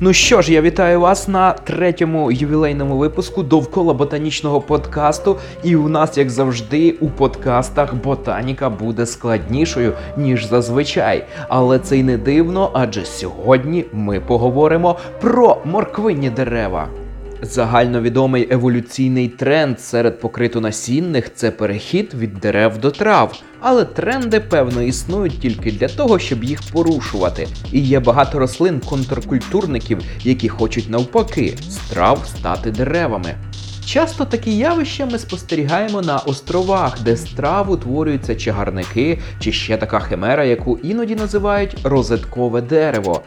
Ну що ж, я вітаю вас на третьому ювілейному випуску довкола ботанічного подкасту. І у нас, як завжди, у подкастах ботаніка буде складнішою, ніж зазвичай. Але це й не дивно, адже сьогодні ми поговоримо про морквинні дерева. Загальновідомий еволюційний тренд серед покритонасінних це перехід від дерев до трав. Але тренди, певно, існують тільки для того, щоб їх порушувати. І є багато рослин контркультурників, які хочуть навпаки з трав стати деревами. Часто такі явища ми спостерігаємо на островах, де з трав утворюються чагарники, чи ще така химера, яку іноді називають розеткове дерево.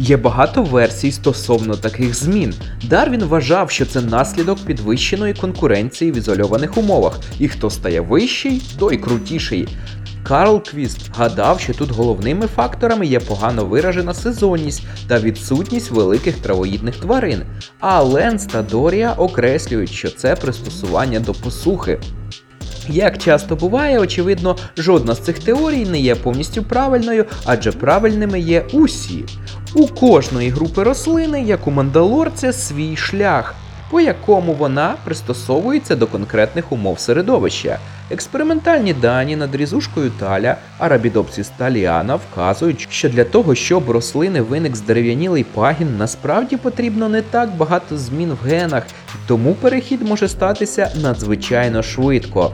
Є багато версій стосовно таких змін. Дарвін вважав, що це наслідок підвищеної конкуренції в ізольованих умовах, і хто стає вищий, той крутіший. Карл Квіст гадав, що тут головними факторами є погано виражена сезонність та відсутність великих травоїдних тварин. А Ленс та Дорія окреслюють, що це пристосування до посухи. Як часто буває, очевидно, жодна з цих теорій не є повністю правильною, адже правильними є усі. У кожної групи рослини, як у мандалорця, свій шлях, по якому вона пристосовується до конкретних умов середовища. Експериментальні дані над різушкою таля Arabidopsis thaliana вказують, що для того, щоб рослини виник здерев'янілий пагін, насправді потрібно не так багато змін в генах, тому перехід може статися надзвичайно швидко.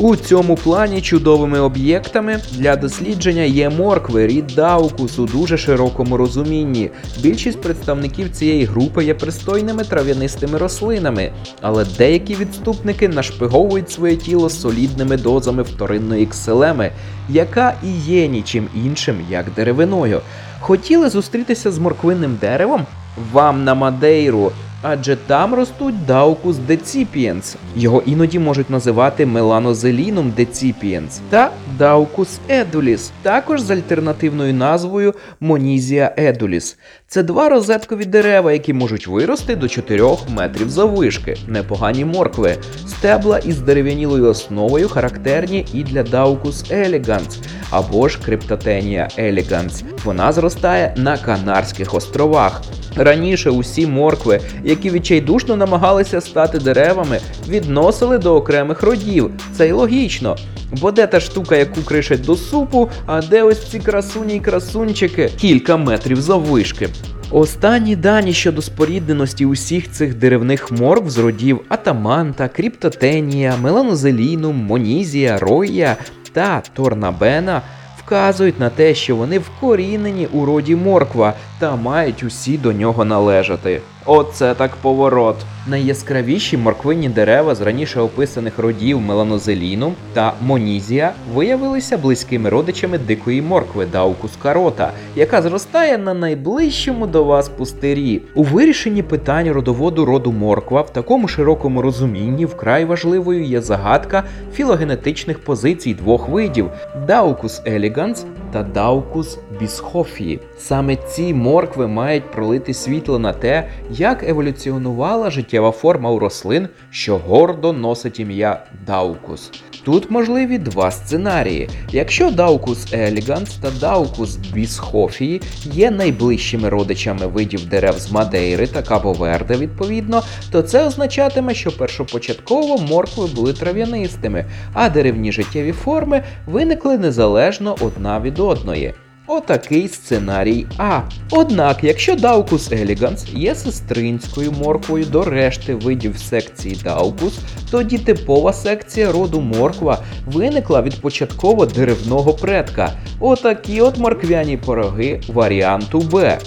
У цьому плані чудовими об'єктами для дослідження є моркви, рід даукус у дуже широкому розумінні. Більшість представників цієї групи є пристойними трав'янистими рослинами, але деякі відступники нашпиговують своє тіло солідними дозами вторинної кселеми, яка і є нічим іншим, як деревиною. Хотіли зустрітися з морквинним деревом? Вам на Мадейру. Адже там ростуть Даукус decipiens, його іноді можуть називати меланозеліном decipiens, та Даукус edulis, також з альтернативною назвою Монізія edulis. Це два розеткові дерева, які можуть вирости до 4 метрів заввишки, непогані моркви, стебла із дерев'янілою основою характерні і для Daucus elegans, або ж Cryptothenia elegans. Вона зростає на Канарських островах. Раніше усі моркви, які відчайдушно намагалися стати деревами, відносили до окремих родів. Це й логічно. Бо де та штука, яку кришать до супу, а де ось ці красуні й красунчики кілька метрів заввишки. Останні дані щодо спорідненості усіх цих деревних моркв з родів Атаманта, Кріптотенія, Меланозелінум, Монізія, Роя та Торнабена вказують на те, що вони вкорінені у роді морква та мають усі до нього належати. Оце так поворот. Найяскравіші морквинні дерева з раніше описаних родів меланозеліну та монізія виявилися близькими родичами дикої моркви Даукус карота, яка зростає на найближчому до вас пустирі. У вирішенні питань родоводу роду морква в такому широкому розумінні вкрай важливою є загадка філогенетичних позицій двох видів Daucus elegans та Daucus bischoffii. Саме ці моркви мають пролити світло на те, як еволюціонувала життєва форма у рослин, що гордо носить ім'я Daucus. Тут можливі два сценарії. Якщо Daucus elegans та Daucus bischoffii є найближчими родичами видів дерев з Мадейри та Кабо-Верде, відповідно, то це означатиме, що першопочатково моркви були трав'янистими, а деревні життєві форми виникли незалежно одна від одної. Отакий сценарій А. Однак, якщо Даукус еліганс є сестринською морквою до решти видів секції Даукус, тоді типова секція роду морква виникла від початково деревного предка. Отакі от морквяні пороги варіанту Б.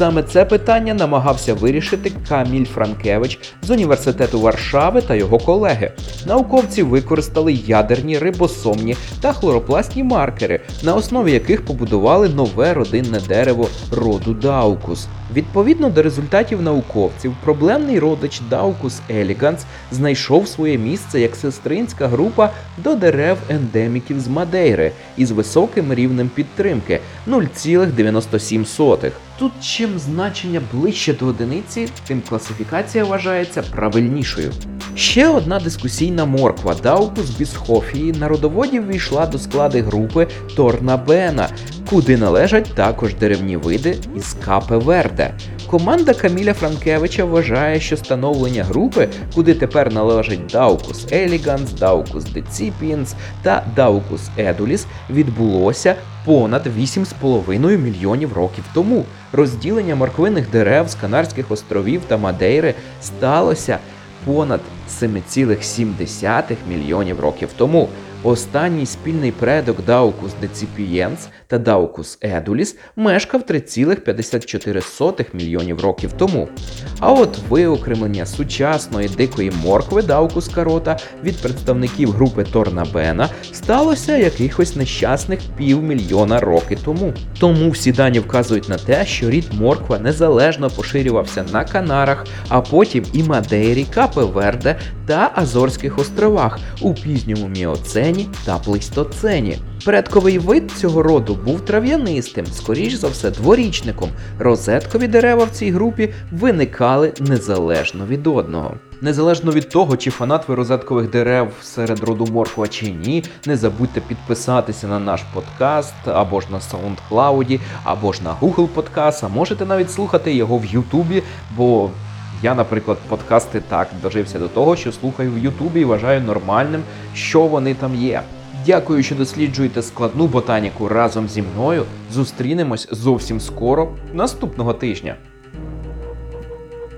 Саме це питання намагався вирішити Каміль Франкевич з університету Варшави та його колеги. Науковці використали ядерні рибосомні та хлоропластні маркери, на основі яких побудували нове родинне дерево роду Даукус. Відповідно до результатів науковців, проблемний родич Даукус еліганс знайшов своє місце як сестринська група до дерев ендеміків з Мадейри із високим рівнем підтримки 0,97. Тут чим значення ближче до одиниці, тим класифікація вважається правильнішою. Ще одна дискусійна морква Даукус бісхофії на родоводі ввійшла до склади групи Торнабена. Куди належать також деревні види із Капе Верде. Команда Каміля Франкевича вважає, що становлення групи, куди тепер належать Даукус Еліганс, Даукус Decipiens та Даукус Едуліс, відбулося понад 8,5 мільйонів років тому. Розділення морквинних дерев з Канарських островів та Мадейри сталося понад 7,7 мільйонів років тому. Останній спільний предок Даукус деципієнс та Даукус едуліс мешкав 3,54 мільйонів років тому. А от виокремлення сучасної дикої моркви Даукус карота від представників групи Торнабена сталося якихось нещасних півмільйона роки тому. Тому всі дані вказують на те, що рід морква незалежно поширювався на Канарах, а потім і Мадейрі, Капе Верде та Азорських островах у пізньому міоцені та плейстоцені. Предковий вид цього роду був трав'янистим, скоріш за все, дворічником. Розеткові дерева в цій групі виникали незалежно від одного. Незалежно від того, чи фанат ви розеткових дерев серед роду морква чи ні, не забудьте підписатися на наш подкаст або ж на SoundCloud, або ж на Google Podcast, а можете навіть слухати його в Ютубі, бо я, наприклад, подкасти так дожився до того, що слухаю в Ютубі і вважаю нормальним, що вони там є. Дякую, що досліджуєте складну ботаніку разом зі мною. Зустрінемось зовсім скоро наступного тижня.